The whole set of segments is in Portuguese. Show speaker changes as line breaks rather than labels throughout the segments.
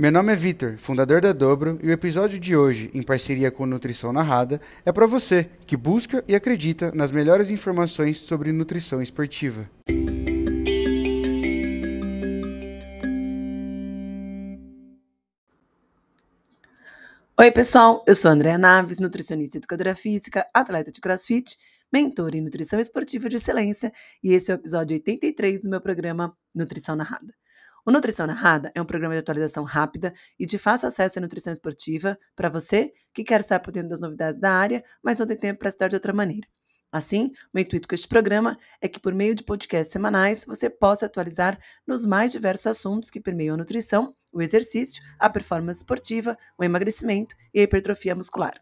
Meu nome é Vitor, fundador da Dobro, e o episódio de hoje, em parceria com Nutrição Narrada, é para você que busca e acredita nas melhores informações sobre nutrição esportiva.
Oi, pessoal, eu sou Andréa Naves, nutricionista e educadora física, atleta de crossfit, mentor em nutrição esportiva de excelência, e esse é o episódio 83 do meu programa Nutrição Narrada. O Nutrição Narrada é um programa de atualização rápida e de fácil acesso à nutrição esportiva para você que quer estar por dentro das novidades da área, mas não tem tempo para estar de outra maneira. Assim, o intuito com este programa é que, por meio de podcasts semanais, você possa atualizar nos mais diversos assuntos que permeiam a nutrição, o exercício, a performance esportiva, o emagrecimento e a hipertrofia muscular.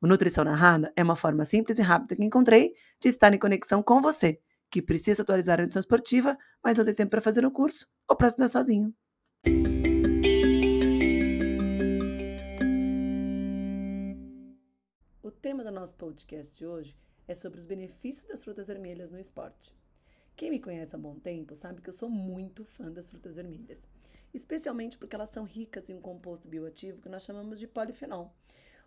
O Nutrição Narrada é uma forma simples e rápida que encontrei de estar em conexão com você que precisa atualizar a nutrição esportiva, mas não tem tempo para fazer o curso ou para estudar sozinho. O tema do nosso podcast de hoje é sobre os benefícios das frutas vermelhas no esporte. Quem me conhece há bom tempo sabe que eu sou muito fã das frutas vermelhas, especialmente porque elas são ricas em um composto bioativo que nós chamamos de polifenol.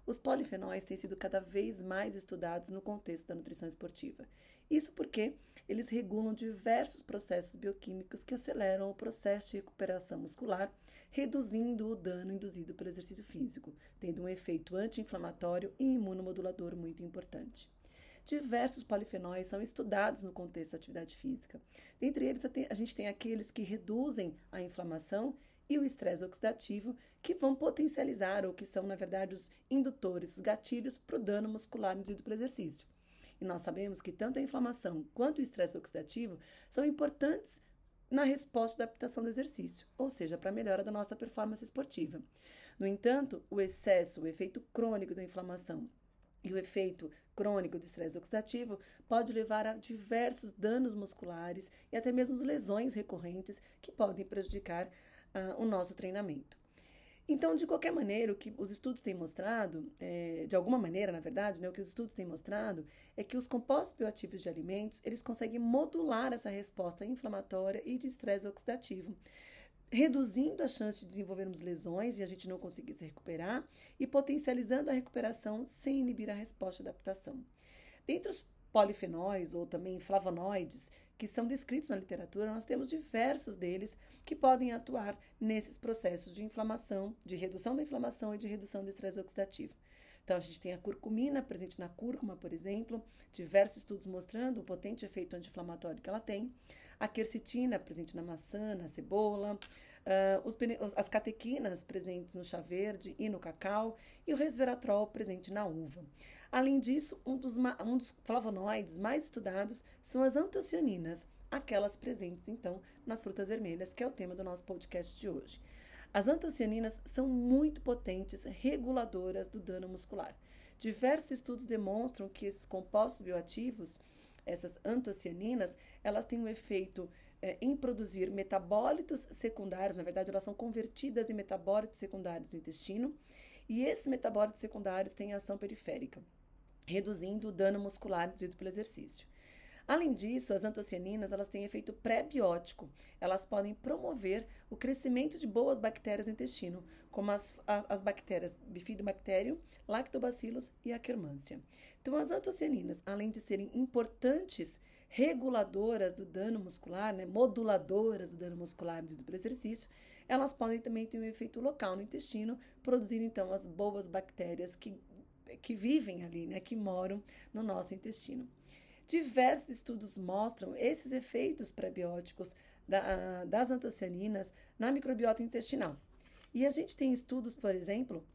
Os polifenóis têm sido cada vez mais estudados no contexto da nutrição esportiva isso porque eles regulam diversos processos bioquímicos que aceleram o processo de recuperação muscular, reduzindo o dano induzido pelo exercício físico, tendo um efeito anti-inflamatório e imunomodulador muito importante. Diversos polifenóis são estudados no contexto da atividade física. Dentre eles, a gente tem aqueles que reduzem a inflamação e o estresse oxidativo, que vão potencializar ou que são, na verdade, os indutores, os gatilhos para o dano muscular induzido pelo exercício. E nós sabemos que tanto a inflamação quanto o estresse oxidativo são importantes na resposta da adaptação do exercício, ou seja, para a melhora da nossa performance esportiva. No entanto, o excesso, o efeito crônico da inflamação e o efeito crônico do estresse oxidativo pode levar a diversos danos musculares e até mesmo lesões recorrentes que podem prejudicar uh, o nosso treinamento. Então, de qualquer maneira, o que os estudos têm mostrado, é, de alguma maneira, na verdade, né, o que os estudos têm mostrado é que os compostos bioativos de alimentos, eles conseguem modular essa resposta inflamatória e de estresse oxidativo, reduzindo a chance de desenvolvermos lesões e a gente não conseguir se recuperar e potencializando a recuperação sem inibir a resposta de adaptação. Dentre os polifenóis ou também flavonoides que são descritos na literatura, nós temos diversos deles que podem atuar nesses processos de inflamação, de redução da inflamação e de redução do estresse oxidativo. Então, a gente tem a curcumina presente na cúrcuma, por exemplo, diversos estudos mostrando o potente efeito anti-inflamatório que ela tem. A quercetina presente na maçã, na cebola, uh, os, as catequinas presentes no chá verde e no cacau, e o resveratrol presente na uva. Além disso, um dos, um dos flavonoides mais estudados são as antocianinas, aquelas presentes, então, nas frutas vermelhas, que é o tema do nosso podcast de hoje. As antocianinas são muito potentes reguladoras do dano muscular. Diversos estudos demonstram que esses compostos bioativos, essas antocianinas, elas têm um efeito é, em produzir metabólitos secundários, na verdade, elas são convertidas em metabólitos secundários no intestino, e esses metabólitos secundários têm ação periférica, reduzindo o dano muscular induzido pelo exercício. Além disso, as antocianinas elas têm efeito pré-biótico. Elas podem promover o crescimento de boas bactérias no intestino, como as, as, as bactérias Bifidobacterium, Lactobacillus e Akkermansia. Então, as antocianinas, além de serem importantes reguladoras do dano muscular, né, moduladoras do dano muscular do exercício, elas podem também ter um efeito local no intestino, produzindo então as boas bactérias que, que vivem ali, né, que moram no nosso intestino. Diversos estudos mostram esses efeitos prebióticos da, das antocianinas na microbiota intestinal. E a gente tem estudos, por exemplo,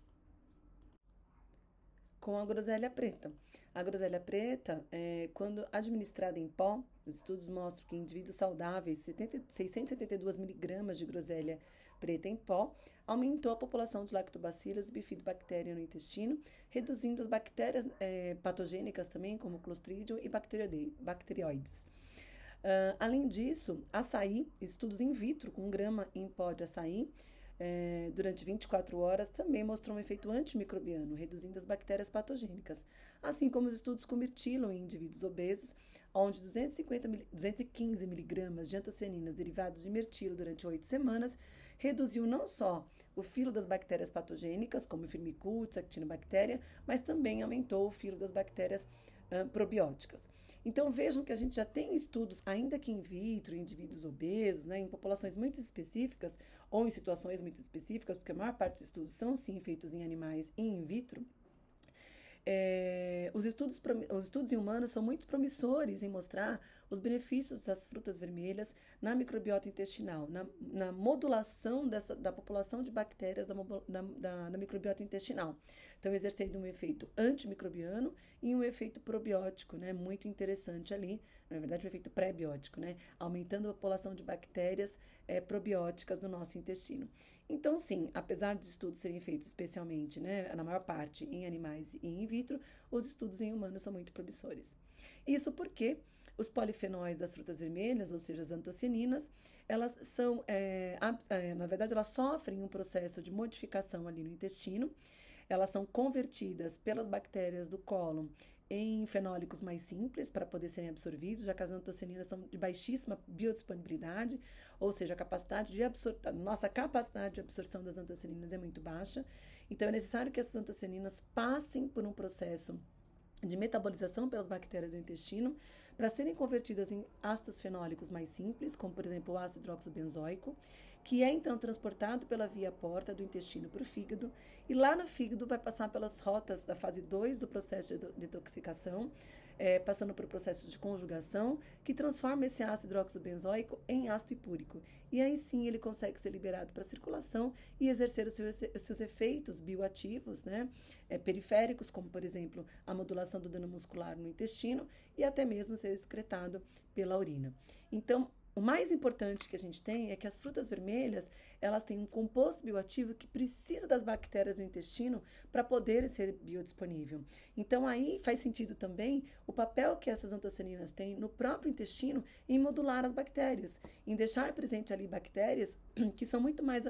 com a groselha preta. A groselha preta, é, quando administrada em pó, os estudos mostram que em indivíduos saudáveis, 70, 672 miligramas de groselha preta em pó aumentou a população de lactobacillus e bifidobactéria no intestino, reduzindo as bactérias é, patogênicas também, como Clostridium e bacterioides. Uh, além disso, açaí, estudos in vitro com grama em pó de açaí, é, durante 24 horas também mostrou um efeito antimicrobiano, reduzindo as bactérias patogênicas, assim como os estudos com mirtilo em indivíduos obesos, onde 250, 215 miligramas de antocianinas derivados de mirtilo durante 8 semanas reduziu não só o filo das bactérias patogênicas, como Firmicutes, actinobactéria, mas também aumentou o filo das bactérias uh, probióticas. Então vejam que a gente já tem estudos, ainda que in vitro, em indivíduos obesos, né, em populações muito específicas ou em situações muito específicas, porque a maior parte dos estudos são sim feitos em animais e in vitro. É, os, estudos, os estudos em humanos são muito promissores em mostrar os benefícios das frutas vermelhas na microbiota intestinal, na, na modulação dessa, da população de bactérias da, da, da, microbiota intestinal. Então, exercendo um efeito antimicrobiano e um efeito probiótico, né? Muito interessante ali, na verdade, um efeito pré-biótico, né? Aumentando a população de bactérias é, probióticas no nosso intestino. Então, sim, apesar dos estudos serem feitos especialmente, né, na maior parte em animais e in vitro, os estudos em humanos são muito promissores. Isso porque os polifenóis das frutas vermelhas, ou seja, as antocianinas, elas são, é, na verdade, elas sofrem um processo de modificação ali no intestino. Elas são convertidas pelas bactérias do cólon em fenólicos mais simples para poder serem absorvidos, já que as antocianinas são de baixíssima biodisponibilidade, ou seja, a capacidade de absor nossa capacidade de absorção das antocianinas é muito baixa. Então é necessário que essas antocianinas passem por um processo de metabolização pelas bactérias do intestino para serem convertidas em ácidos fenólicos mais simples, como por exemplo o ácido hidroxobenzoico, que é então transportado pela via porta do intestino para o fígado e lá no fígado vai passar pelas rotas da fase 2 do processo de detoxificação, é, passando por processo de conjugação, que transforma esse ácido hidroxobenzoico em ácido hipúrico. E aí sim ele consegue ser liberado para a circulação e exercer os seus, os seus efeitos bioativos, né, é, periféricos, como por exemplo a modulação do dano muscular no intestino e até mesmo ser excretado pela urina. Então, o mais importante que a gente tem é que as frutas vermelhas, elas têm um composto bioativo que precisa das bactérias do intestino para poder ser biodisponível. Então aí faz sentido também o papel que essas antocianinas têm no próprio intestino em modular as bactérias, em deixar presente ali bactérias que são muito mais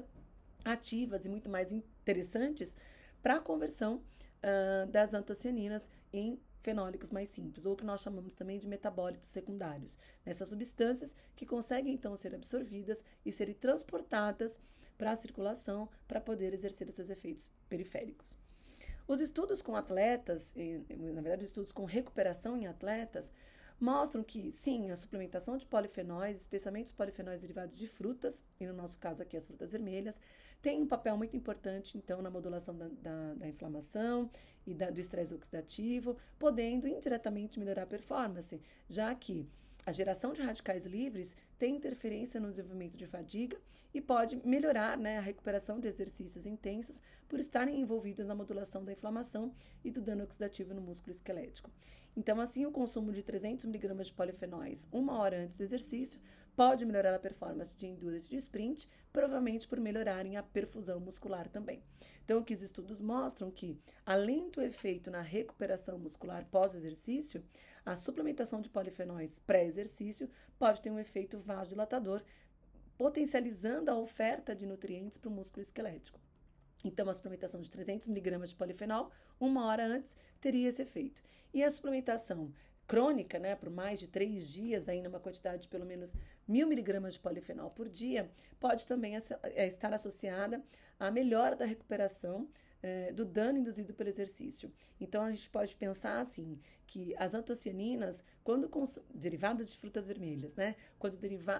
ativas e muito mais interessantes para a conversão uh, das antocianinas em fenólicos mais simples, ou que nós chamamos também de metabólitos secundários, nessas substâncias que conseguem então ser absorvidas e serem transportadas para a circulação para poder exercer os seus efeitos periféricos. Os estudos com atletas, na verdade, estudos com recuperação em atletas, mostram que, sim, a suplementação de polifenóis, especialmente os polifenóis derivados de frutas, e no nosso caso aqui as frutas vermelhas, tem um papel muito importante, então, na modulação da, da, da inflamação e da, do estresse oxidativo, podendo indiretamente melhorar a performance, já que a geração de radicais livres tem interferência no desenvolvimento de fadiga e pode melhorar né, a recuperação de exercícios intensos por estarem envolvidos na modulação da inflamação e do dano oxidativo no músculo esquelético. Então, assim, o consumo de 300 mg de polifenóis uma hora antes do exercício pode melhorar a performance de endurance de sprint, provavelmente por melhorarem a perfusão muscular também. Então, o que os estudos mostram que, além do efeito na recuperação muscular pós-exercício, a suplementação de polifenóis pré-exercício pode ter um efeito vasodilatador, potencializando a oferta de nutrientes para o músculo esquelético. Então, a suplementação de 300 mg de polifenol, uma hora antes, teria esse efeito. E a suplementação crônica, né, por mais de três dias, aí numa quantidade de pelo menos mil miligramas de polifenol por dia, pode também é, estar associada à melhora da recuperação é, do dano induzido pelo exercício. Então a gente pode pensar assim que as antocianinas, quando derivadas de frutas vermelhas, né, quando,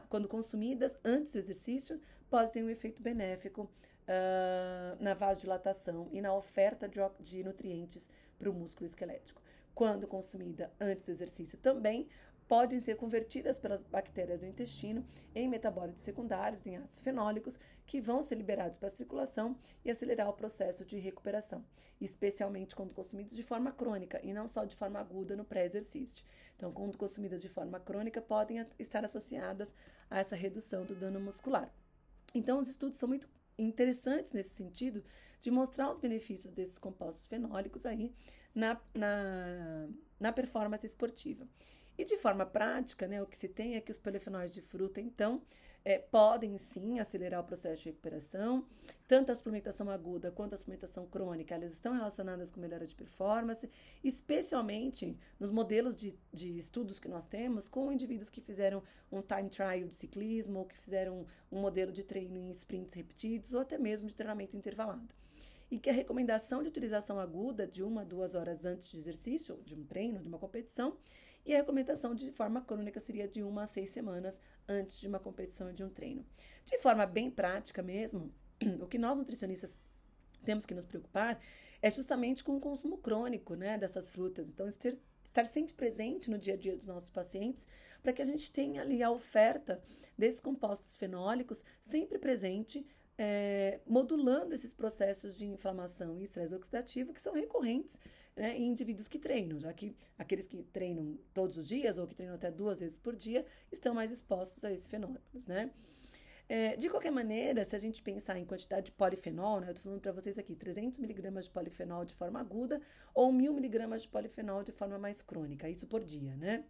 quando consumidas antes do exercício, podem ter um efeito benéfico uh, na vasodilatação e na oferta de, de nutrientes para o músculo esquelético quando consumida antes do exercício também, podem ser convertidas pelas bactérias do intestino em metabólitos secundários, em ácidos fenólicos, que vão ser liberados para a circulação e acelerar o processo de recuperação, especialmente quando consumidos de forma crônica e não só de forma aguda no pré-exercício. Então, quando consumidas de forma crônica, podem estar associadas a essa redução do dano muscular. Então, os estudos são muito interessantes nesse sentido de mostrar os benefícios desses compostos fenólicos aí na, na, na performance esportiva. E de forma prática, né, o que se tem é que os polifenóis de fruta, então, é, podem sim acelerar o processo de recuperação. Tanto a suplementação aguda quanto a suplementação crônica, elas estão relacionadas com melhora de performance, especialmente nos modelos de, de estudos que nós temos com indivíduos que fizeram um time trial de ciclismo, ou que fizeram um modelo de treino em sprints repetidos, ou até mesmo de treinamento intervalado e que a recomendação de utilização aguda de uma a duas horas antes de exercício, de um treino, de uma competição, e a recomendação de forma crônica seria de uma a seis semanas antes de uma competição de um treino. De forma bem prática mesmo, o que nós nutricionistas temos que nos preocupar é justamente com o consumo crônico né, dessas frutas. Então, estar sempre presente no dia a dia dos nossos pacientes para que a gente tenha ali a oferta desses compostos fenólicos sempre presente é, modulando esses processos de inflamação e estresse oxidativo que são recorrentes né, em indivíduos que treinam, já que aqueles que treinam todos os dias ou que treinam até duas vezes por dia estão mais expostos a esses fenômenos, né? É, de qualquer maneira, se a gente pensar em quantidade de polifenol, né, eu estou falando para vocês aqui 300 miligramas de polifenol de forma aguda ou 1000 miligramas de polifenol de forma mais crônica, isso por dia, né?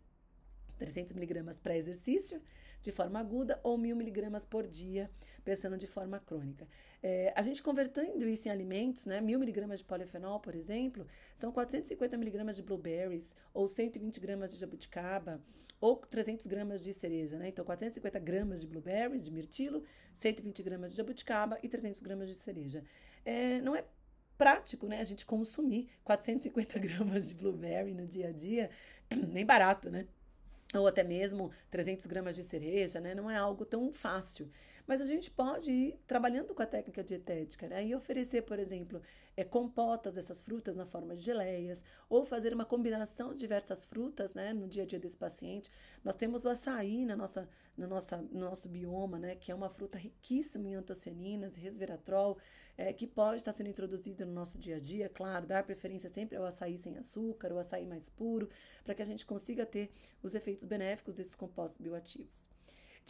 300 miligramas pré-exercício, de forma aguda ou mil miligramas por dia, pensando de forma crônica. É, a gente convertendo isso em alimentos, né, mil miligramas de polifenol, por exemplo, são 450 miligramas de blueberries ou 120 gramas de jabuticaba ou 300 gramas de cereja, né? Então, 450 gramas de blueberries, de mirtilo, 120 gramas de jabuticaba e 300 gramas de cereja. É, não é prático, né? A gente consumir 450 gramas de blueberry no dia a dia, nem barato, né? Ou até mesmo 300 gramas de cereja, né? Não é algo tão fácil. Mas a gente pode ir trabalhando com a técnica dietética, né? E oferecer, por exemplo, é, compotas dessas frutas na forma de geleias, ou fazer uma combinação de diversas frutas, né? No dia a dia desse paciente. Nós temos o açaí na nossa, na nossa, no nosso bioma, né? Que é uma fruta riquíssima em antocianinas e resveratrol, é, que pode estar sendo introduzida no nosso dia a dia. Claro, dar preferência sempre ao açaí sem açúcar, o açaí mais puro, para que a gente consiga ter os efeitos benéficos desses compostos bioativos.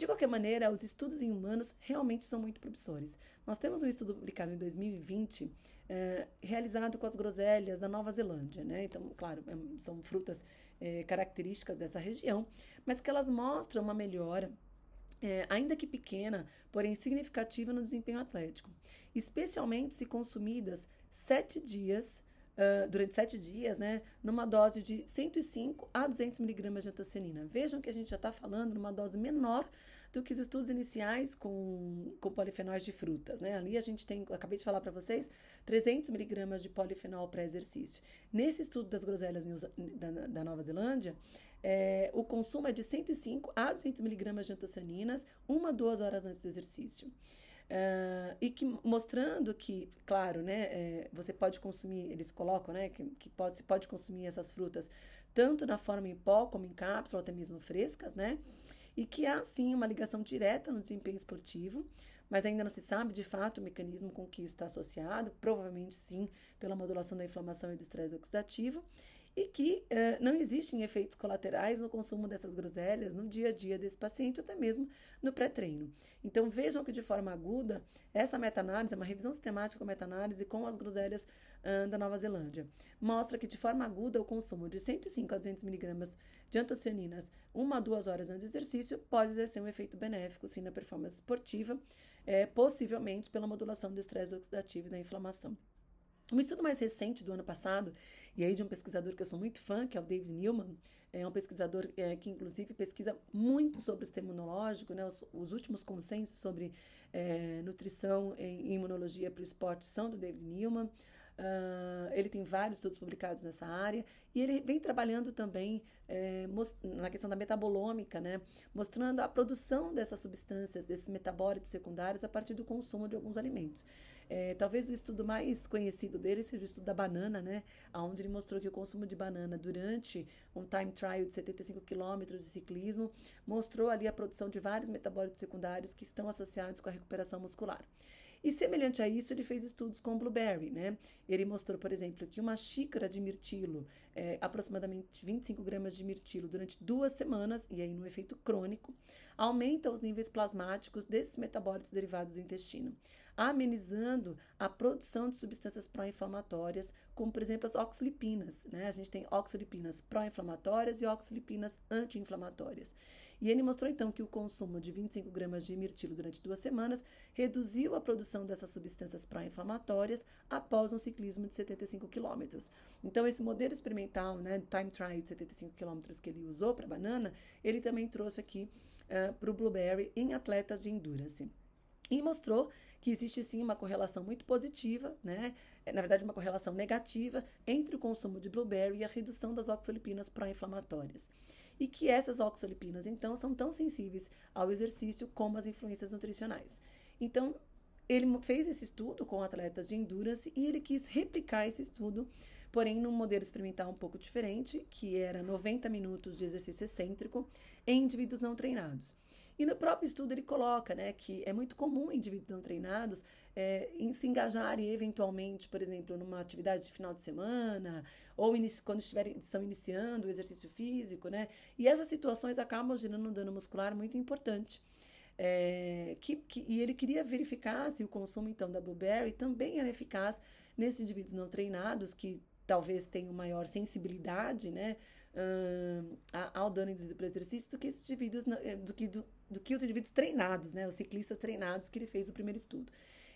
De qualquer maneira, os estudos em humanos realmente são muito promissores. Nós temos um estudo publicado em 2020, é, realizado com as groselhas da Nova Zelândia, né? Então, claro, é, são frutas é, características dessa região, mas que elas mostram uma melhora é, ainda que pequena, porém significativa no desempenho atlético, especialmente se consumidas sete dias uh, durante sete dias, né, numa dose de 105 a 200 miligramas de antocianina. Vejam que a gente já está falando numa dose menor do que os estudos iniciais com, com polifenóis de frutas, né? Ali a gente tem, acabei de falar para vocês, 300 miligramas de polifenol pré-exercício. Nesse estudo das groselhas da, da Nova Zelândia, é, o consumo é de 105 a 200 miligramas de antocianinas, uma, duas horas antes do exercício. Uh, e que mostrando que, claro, né, é, você pode consumir, eles colocam, né, que, que pode, se pode consumir essas frutas tanto na forma em pó como em cápsula, até mesmo frescas, né, e que há sim uma ligação direta no desempenho esportivo, mas ainda não se sabe de fato o mecanismo com que isso está associado, provavelmente sim pela modulação da inflamação e do estresse oxidativo, e que uh, não existem efeitos colaterais no consumo dessas groselhas no dia a dia desse paciente, até mesmo no pré-treino. Então vejam que de forma aguda, essa meta-análise, é uma revisão sistemática meta-análise com as groselhas uh, da Nova Zelândia, mostra que de forma aguda o consumo de 105 a 200 miligramas de antocianinas uma a duas horas antes do exercício pode exercer um efeito benéfico sim na performance esportiva, é, possivelmente pela modulação do estresse oxidativo e da inflamação. Um estudo mais recente do ano passado, e aí de um pesquisador que eu sou muito fã, que é o David Newman, é um pesquisador é, que inclusive pesquisa muito sobre o sistema imunológico, né, os, os últimos consensos sobre é, nutrição e imunologia para o esporte são do David Newman. Uh, ele tem vários estudos publicados nessa área e ele vem trabalhando também é, na questão da metabolômica, né? mostrando a produção dessas substâncias, desses metabólitos secundários a partir do consumo de alguns alimentos. É, talvez o estudo mais conhecido dele seja o estudo da banana, né? onde ele mostrou que o consumo de banana durante um time trial de 75 quilômetros de ciclismo mostrou ali a produção de vários metabólitos secundários que estão associados com a recuperação muscular. E semelhante a isso, ele fez estudos com blueberry, né? Ele mostrou, por exemplo, que uma xícara de mirtilo, é, aproximadamente 25 gramas de mirtilo durante duas semanas, e aí no efeito crônico, aumenta os níveis plasmáticos desses metabólitos derivados do intestino, amenizando a produção de substâncias pró-inflamatórias, como por exemplo as oxilipinas, né? A gente tem oxilipinas pró-inflamatórias e oxilipinas anti-inflamatórias. E ele mostrou então que o consumo de 25 gramas de mirtilo durante duas semanas reduziu a produção dessas substâncias pró-inflamatórias após um ciclismo de 75 quilômetros. Então, esse modelo experimental, né, time trial de 75 quilômetros que ele usou para banana, ele também trouxe aqui uh, para o blueberry em atletas de endurance. E mostrou que existe sim uma correlação muito positiva, né? Na verdade, uma correlação negativa entre o consumo de blueberry e a redução das oxolipinas pró-inflamatórias e que essas oxolipinas, então, são tão sensíveis ao exercício como as influências nutricionais. Então, ele fez esse estudo com atletas de endurance e ele quis replicar esse estudo, porém num modelo experimental um pouco diferente, que era 90 minutos de exercício excêntrico em indivíduos não treinados. E no próprio estudo ele coloca né, que é muito comum indivíduos não treinados é, em se engajarem eventualmente, por exemplo, numa atividade de final de semana, ou quando estiverem, estão iniciando o exercício físico, né? E essas situações acabam gerando um dano muscular muito importante. É, que, que, e ele queria verificar se o consumo então da blueberry também era eficaz nesses indivíduos não treinados que talvez tenham maior sensibilidade né, ao dano induzido pelo exercício do que esses indivíduos eh, do que, do, do que os indivíduos treinados, né, os ciclistas treinados que ele fez o primeiro estudo.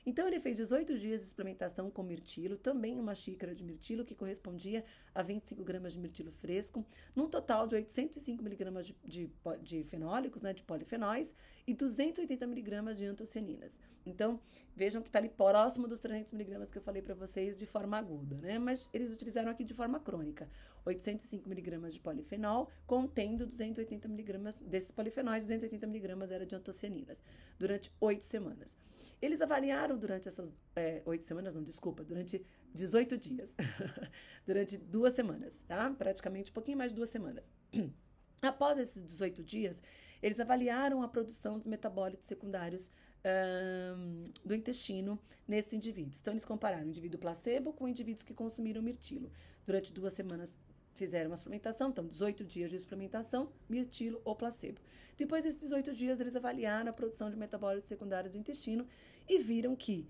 Então ele fez 18 dias de suplementação com mirtilo, também uma xícara de mirtilo que correspondia a 25 gramas de mirtilo fresco, num total de 805 miligramas de, de, de fenólicos, né, de polifenóis, e 280 miligramas de antocianinas. Então vejam que está ali próximo dos 300 miligramas que eu falei para vocês de forma aguda, né? Mas eles utilizaram aqui de forma crônica, 805 miligramas de polifenol, contendo 280 miligramas desses polifenóis, 280 miligramas era de antocianinas, durante oito semanas. Eles avaliaram durante essas é, oito é, semanas, não, desculpa, durante 18 dias. durante duas semanas, tá? Praticamente um pouquinho mais de duas semanas. Após esses 18 dias, eles avaliaram a produção de metabólitos secundários um, do intestino nesses indivíduos. Então, eles compararam o indivíduo placebo com indivíduos que consumiram mirtilo. Durante duas semanas fizeram uma suplementação, então 18 dias de suplementação, mirtilo ou placebo. Depois desses 18 dias, eles avaliaram a produção de metabólitos secundários do intestino e viram que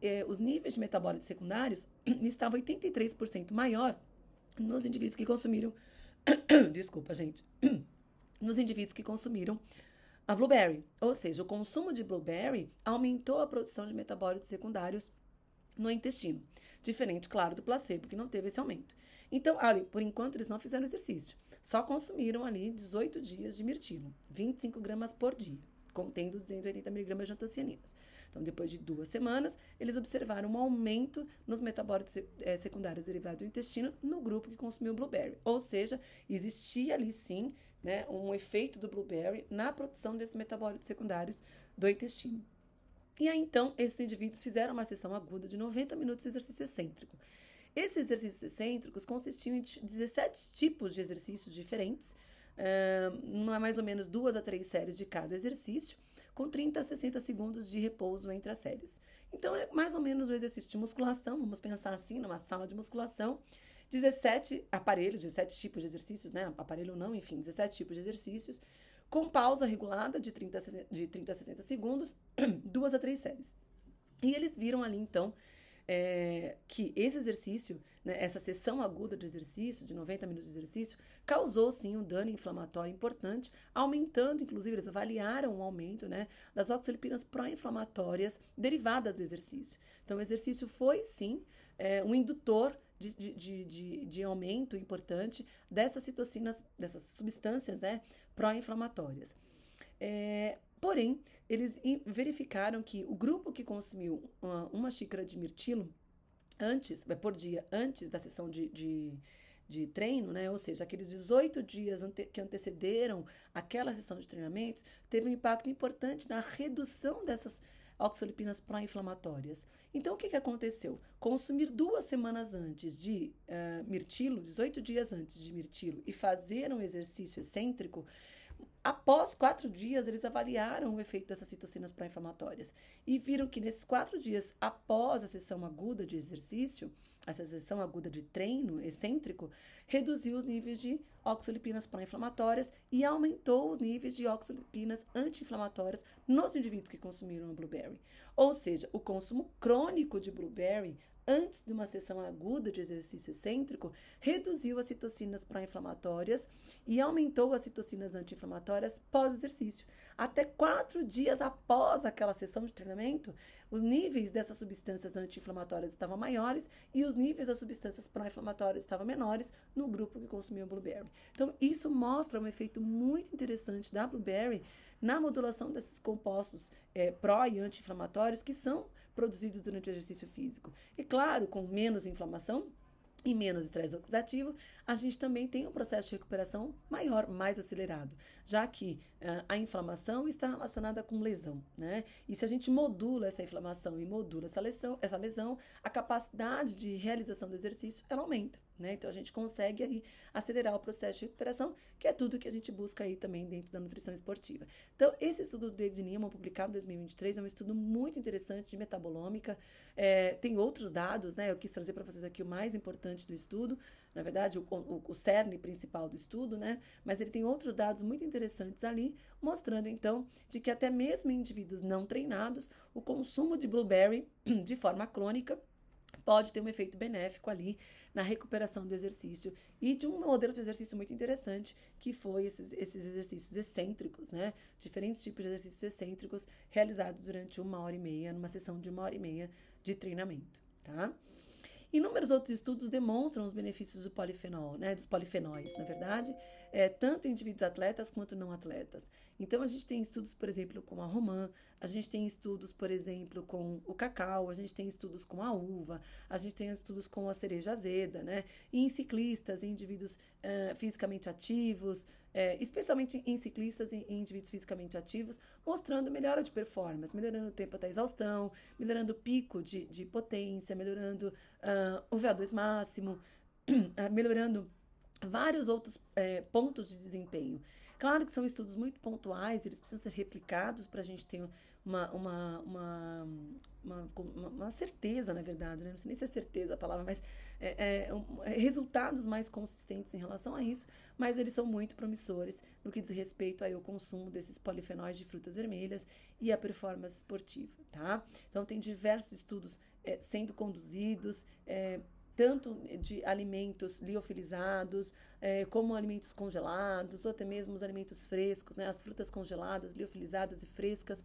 é, os níveis de metabólitos secundários estavam 83% maior nos indivíduos que consumiram. desculpa, gente. nos indivíduos que consumiram a blueberry. Ou seja, o consumo de blueberry aumentou a produção de metabólitos secundários no intestino. Diferente, claro, do placebo, que não teve esse aumento. Então, ali, por enquanto, eles não fizeram exercício. Só consumiram ali 18 dias de mirtilo, 25 gramas por dia, contendo 280 miligramas de antocianinas. Então, depois de duas semanas, eles observaram um aumento nos metabólitos é, secundários derivados do intestino no grupo que consumiu blueberry. Ou seja, existia ali sim né, um efeito do blueberry na produção desses metabólitos secundários do intestino. E aí, então, esses indivíduos fizeram uma sessão aguda de 90 minutos de exercício excêntrico. Esses exercícios excêntricos consistiam em 17 tipos de exercícios diferentes, uh, mais ou menos duas a três séries de cada exercício, com 30 a 60 segundos de repouso entre as séries. Então, é mais ou menos um exercício de musculação, vamos pensar assim, numa sala de musculação, 17 aparelhos, 17 tipos de exercícios, né? Aparelho não, enfim, 17 tipos de exercícios, com pausa regulada de 30, de 30 a 60 segundos, duas a três séries. E eles viram ali, então, é, que esse exercício, né, essa sessão aguda de exercício, de 90 minutos de exercício, causou sim um dano inflamatório importante, aumentando, inclusive, eles avaliaram um aumento né, das oxolipinas pró-inflamatórias derivadas do exercício. Então, o exercício foi sim é, um indutor de, de, de, de, aumento importante dessas citocinas, dessas substâncias né, pró-inflamatórias. É, porém, eles verificaram que o grupo que consumiu uma, uma xícara de mirtilo antes, por dia, antes da sessão de, de, de treino, né? Ou seja, aqueles 18 dias ante que antecederam aquela sessão de treinamento, teve um impacto importante na redução dessas oxolipinas pró-inflamatórias. Então, o que, que aconteceu? Consumir duas semanas antes de uh, mirtilo, 18 dias antes de mirtilo, e fazer um exercício excêntrico, Após quatro dias, eles avaliaram o efeito dessas citocinas pró-inflamatórias e viram que nesses quatro dias após a sessão aguda de exercício, essa sessão aguda de treino excêntrico, reduziu os níveis de oxolipinas pró-inflamatórias e aumentou os níveis de oxolipinas anti-inflamatórias nos indivíduos que consumiram a blueberry. Ou seja, o consumo crônico de blueberry antes de uma sessão aguda de exercício excêntrico, reduziu as citocinas pró-inflamatórias e aumentou as citocinas anti-inflamatórias pós-exercício. Até quatro dias após aquela sessão de treinamento, os níveis dessas substâncias anti-inflamatórias estavam maiores e os níveis das substâncias pró-inflamatórias estavam menores no grupo que consumiu blueberry. Então, isso mostra um efeito muito interessante da blueberry na modulação desses compostos é, pró e anti-inflamatórios que são produzidos durante o exercício físico. E claro, com menos inflamação, e menos estresse oxidativo, a gente também tem um processo de recuperação maior, mais acelerado, já que uh, a inflamação está relacionada com lesão, né? E se a gente modula essa inflamação e modula essa lesão, essa lesão, a capacidade de realização do exercício ela aumenta. Né? Então a gente consegue aí acelerar o processo de recuperação, que é tudo que a gente busca aí também dentro da nutrição esportiva. Então, esse estudo do David Newman, publicado em 2023, é um estudo muito interessante de metabolômica. É, tem outros dados, né? Eu quis trazer para vocês aqui o mais importante do estudo, na verdade, o, o, cerne principal do estudo, né? Mas ele tem outros dados muito interessantes ali, mostrando então de que até mesmo em indivíduos não treinados, o consumo de blueberry de forma crônica pode ter um efeito benéfico ali na recuperação do exercício e de um modelo de exercício muito interessante que foi esses, esses exercícios excêntricos, né? Diferentes tipos de exercícios excêntricos realizados durante uma hora e meia, numa sessão de uma hora e meia de treinamento, tá? Inúmeros outros estudos demonstram os benefícios do polifenol, né, dos polifenóis, na verdade, é, tanto em indivíduos atletas quanto não atletas. Então, a gente tem estudos, por exemplo, com a romã, a gente tem estudos, por exemplo, com o cacau, a gente tem estudos com a uva, a gente tem estudos com a cereja azeda, né, e em ciclistas, em indivíduos uh, fisicamente ativos, é, especialmente em ciclistas e em indivíduos fisicamente ativos, mostrando melhora de performance, melhorando o tempo até exaustão, melhorando o pico de, de potência, melhorando uh, o VO2 máximo, uh, melhorando vários outros é, pontos de desempenho. Claro que são estudos muito pontuais, eles precisam ser replicados para a gente ter uma, uma, uma, uma, uma, certeza, na verdade, né? não sei nem se é certeza a palavra, mas é, é, é, resultados mais consistentes em relação a isso, mas eles são muito promissores no que diz respeito ao consumo desses polifenóis de frutas vermelhas e a performance esportiva, tá? Então, tem diversos estudos é, sendo conduzidos, é, tanto de alimentos liofilizados, é, como alimentos congelados, ou até mesmo os alimentos frescos, né, as frutas congeladas, liofilizadas e frescas,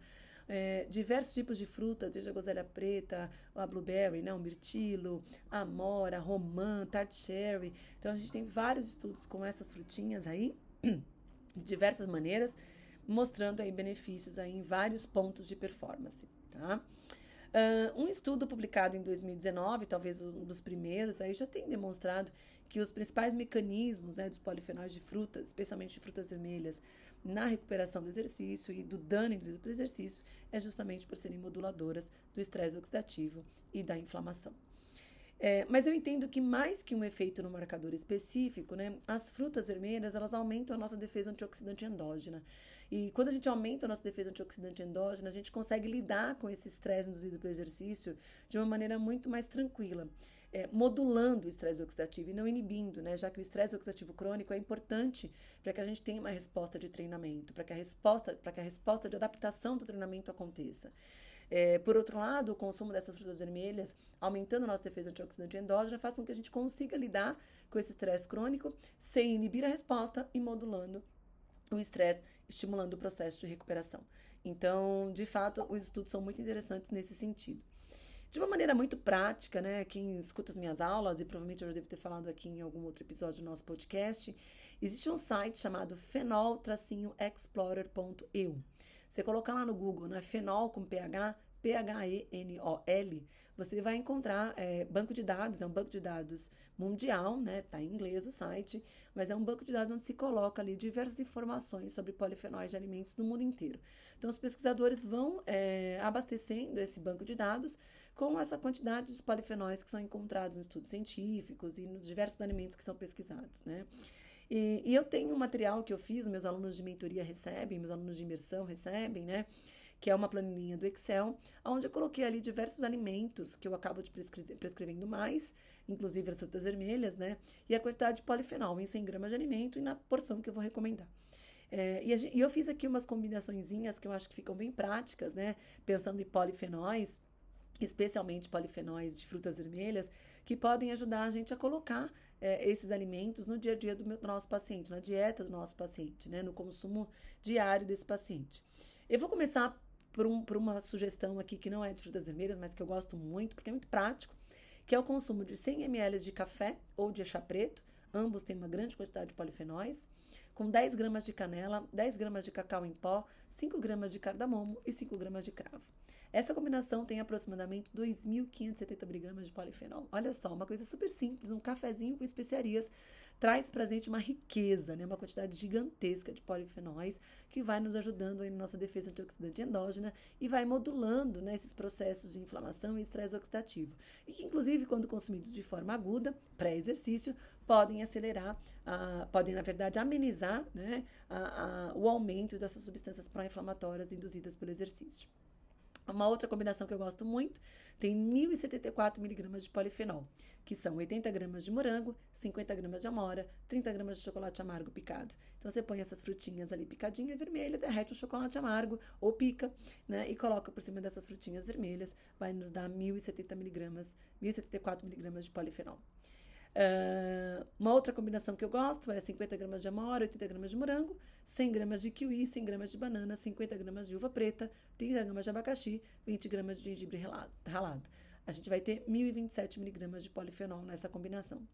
é, diversos tipos de frutas, desde a groselha preta, a blueberry, né, o mirtilo, a amora, a romã, tart cherry. Então a gente tem vários estudos com essas frutinhas aí, de diversas maneiras, mostrando aí benefícios aí em vários pontos de performance, tá? Uh, um estudo publicado em 2019, talvez um dos primeiros, aí já tem demonstrado que os principais mecanismos né, dos polifenóis de frutas, especialmente de frutas vermelhas, na recuperação do exercício e do dano induzido pelo exercício, é justamente por serem moduladoras do estresse oxidativo e da inflamação. É, mas eu entendo que mais que um efeito no marcador específico, né, as frutas vermelhas elas aumentam a nossa defesa antioxidante endógena. E quando a gente aumenta a nossa defesa antioxidante endógena, a gente consegue lidar com esse estresse induzido pelo exercício de uma maneira muito mais tranquila, é, modulando o estresse oxidativo e não inibindo, né? Já que o estresse oxidativo crônico é importante para que a gente tenha uma resposta de treinamento, para que a resposta, para que a resposta de adaptação do treinamento aconteça. É, por outro lado, o consumo dessas frutas vermelhas, aumentando a nossa defesa antioxidante endógena, faz com que a gente consiga lidar com esse estresse crônico sem inibir a resposta e modulando o estresse estimulando o processo de recuperação. Então, de fato, os estudos são muito interessantes nesse sentido. De uma maneira muito prática, né? Quem escuta as minhas aulas, e provavelmente eu já devo ter falado aqui em algum outro episódio do nosso podcast, existe um site chamado fenol-explorer.eu. Você colocar lá no Google, né? Fenol com PH, P-H-E-N-O-L, você vai encontrar é, banco de dados, é um banco de dados mundial, né? Tá em inglês o site, mas é um banco de dados onde se coloca ali diversas informações sobre polifenóis de alimentos no mundo inteiro. Então, os pesquisadores vão é, abastecendo esse banco de dados com essa quantidade de polifenóis que são encontrados em estudos científicos e nos diversos alimentos que são pesquisados, né? E, e eu tenho um material que eu fiz, meus alunos de mentoria recebem, meus alunos de imersão recebem, né? que é uma planilhinha do Excel, onde eu coloquei ali diversos alimentos que eu acabo de prescre prescrevendo mais, inclusive as frutas vermelhas, né? E a quantidade de polifenol em 100 gramas de alimento e na porção que eu vou recomendar. É, e, e, eu fiz aqui umas combinaçõezinhas que eu acho que ficam bem práticas, né? Pensando em polifenóis, especialmente polifenóis de frutas vermelhas, que podem ajudar a gente a colocar é, esses alimentos no dia a dia do, meu, do nosso paciente, na dieta do nosso paciente, né? No consumo diário desse paciente. Eu vou começar por, um, por uma sugestão aqui que não é de frutas vermelhas, mas que eu gosto muito, porque é muito prático, que é o consumo de 100 ml de café ou de chá preto, ambos têm uma grande quantidade de polifenóis, com 10 gramas de canela, 10 gramas de cacau em pó, 5 gramas de cardamomo e 5 gramas de cravo. Essa combinação tem aproximadamente 2.570 miligramas de polifenol. Olha só, uma coisa super simples, um cafezinho com especiarias traz para a gente uma riqueza, né, uma quantidade gigantesca de polifenóis que vai nos ajudando aí na nossa defesa antioxidante endógena e vai modulando né, esses processos de inflamação e estresse oxidativo. E que, inclusive, quando consumidos de forma aguda, pré-exercício, podem acelerar, uh, podem, na verdade, amenizar né, o aumento dessas substâncias pró-inflamatórias induzidas pelo exercício. Uma outra combinação que eu gosto muito tem 1.074 miligramas de polifenol, que são 80 gramas de morango, 50 gramas de amora, 30 gramas de chocolate amargo picado. Então você põe essas frutinhas ali picadinha vermelha, derrete o chocolate amargo ou pica, né? E coloca por cima dessas frutinhas vermelhas, vai nos dar 1.070 miligramas, 1.074 miligramas de polifenol. Uh, uma outra combinação que eu gosto é 50 gramas de amora, 80 gramas de morango, 100 gramas de kiwi, 100 gramas de banana, 50 gramas de uva preta, 30 gramas de abacaxi, 20 gramas de gengibre ralado. A gente vai ter 1.027 miligramas de polifenol nessa combinação.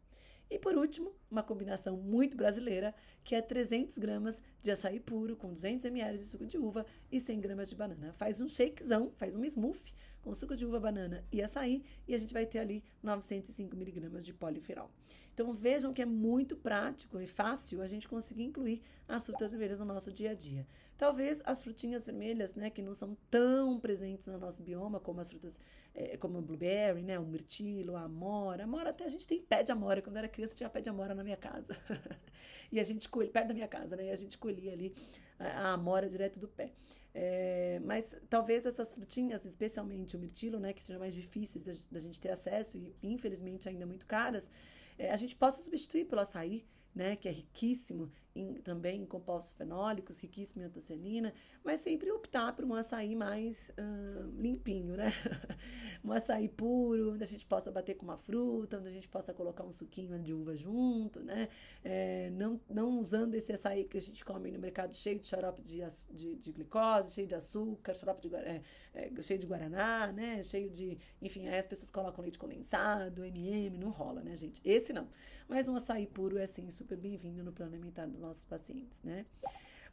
E por último, uma combinação muito brasileira, que é 300 gramas de açaí puro com 200 ml de suco de uva e 100 gramas de banana. Faz um shakezão, faz um smoothie com suco de uva, banana e açaí, e a gente vai ter ali 905 miligramas de polifenol. Então vejam que é muito prático e fácil a gente conseguir incluir as frutas vermelhas no nosso dia a dia. Talvez as frutinhas vermelhas, né, que não são tão presentes no nosso bioma, como as frutas, é, como o blueberry, né, o mirtilo, a amora. Amora até a gente tem pé de amora. Quando eu era criança tinha pé de amora na minha casa. e a gente colhia, perto da minha casa, né, e a gente colhia ali a, a amora direto do pé. É, mas talvez essas frutinhas, especialmente o mirtilo, né, que sejam mais difíceis da gente ter acesso e infelizmente ainda muito caras, é, a gente possa substituir pelo açaí, né, que é riquíssimo em, também em compostos fenólicos, riquíssimo em antocianina, mas sempre optar por um açaí mais uh, limpinho, né? um açaí puro, onde a gente possa bater com uma fruta, onde a gente possa colocar um suquinho de uva junto, né? É, não, não usando esse açaí que a gente come no mercado cheio de xarope de, de, de glicose, cheio de açúcar, xarope de, é, é, cheio de guaraná, né? Cheio de, enfim, aí as pessoas colocam leite condensado, MM, não rola, né, gente? Esse não. Mas um açaí puro é, assim, super bem-vindo no plano alimentar dos nossos pacientes, né?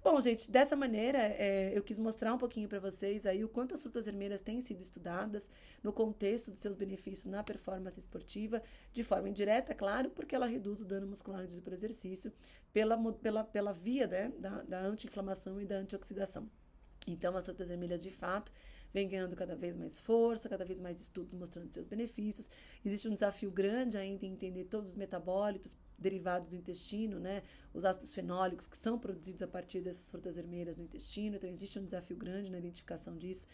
Bom, gente, dessa maneira é, eu quis mostrar um pouquinho para vocês aí o quanto as frutas vermelhas têm sido estudadas no contexto dos seus benefícios na performance esportiva, de forma indireta, claro, porque ela reduz o dano muscular por exercício pela, pela, pela via né, da, da anti-inflamação e da antioxidação. Então, as frutas vermelhas, de fato, vem ganhando cada vez mais força, cada vez mais estudos mostrando seus benefícios. Existe um desafio grande ainda em entender todos os metabólitos derivados do intestino, né? Os ácidos fenólicos que são produzidos a partir dessas frutas vermelhas no intestino. Então, existe um desafio grande na identificação disso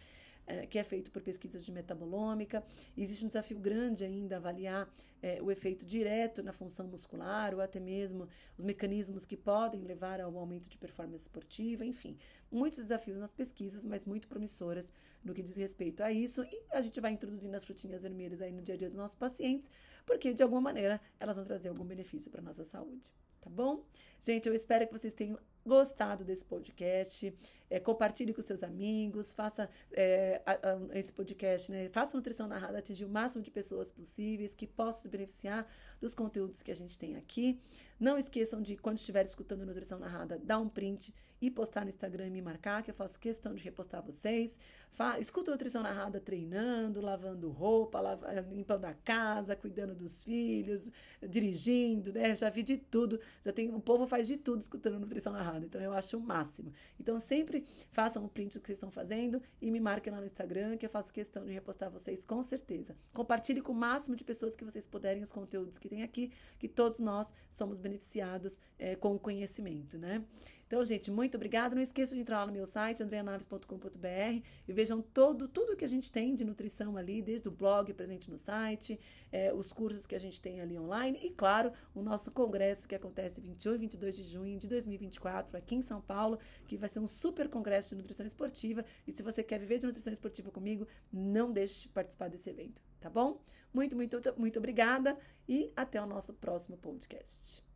é, que é feito por pesquisas de metabolômica. Existe um desafio grande ainda avaliar é, o efeito direto na função muscular ou até mesmo os mecanismos que podem levar ao aumento de performance esportiva, enfim, muitos desafios nas pesquisas, mas muito promissoras no que diz respeito a isso. E a gente vai introduzindo as frutinhas vermelhas aí no dia a dia dos nossos pacientes, porque de alguma maneira elas vão trazer algum benefício para nossa saúde tá bom? Gente, eu espero que vocês tenham gostado desse podcast, é, compartilhe com seus amigos, faça é, a, a, esse podcast, né? Faça Nutrição Narrada atingir o máximo de pessoas possíveis que possam se beneficiar dos conteúdos que a gente tem aqui. Não esqueçam de, quando estiver escutando Nutrição Narrada, dar um print e postar no Instagram e me marcar, que eu faço questão de repostar vocês. Fa escuta Nutrição Narrada treinando, lavando roupa, lav limpando a casa, cuidando dos filhos, dirigindo, né? Já vi de tudo. Já tem, o povo faz de tudo escutando Nutrição Narrada. Então eu acho o máximo. Então sempre façam o print do que vocês estão fazendo e me marquem lá no Instagram, que eu faço questão de repostar vocês com certeza. Compartilhe com o máximo de pessoas que vocês puderem os conteúdos que tem aqui, que todos nós somos beneficiados é, com o conhecimento, né? Então, gente, muito obrigada. Não esqueçam de entrar lá no meu site, andreanaves.com.br e vejam todo, tudo que a gente tem de nutrição ali, desde o blog presente no site, é, os cursos que a gente tem ali online e, claro, o nosso congresso que acontece 28 e 22 de junho de 2024 aqui em São Paulo, que vai ser um super congresso de nutrição esportiva. E se você quer viver de nutrição esportiva comigo, não deixe de participar desse evento, tá bom? Muito, muito, muito obrigada e até o nosso próximo podcast.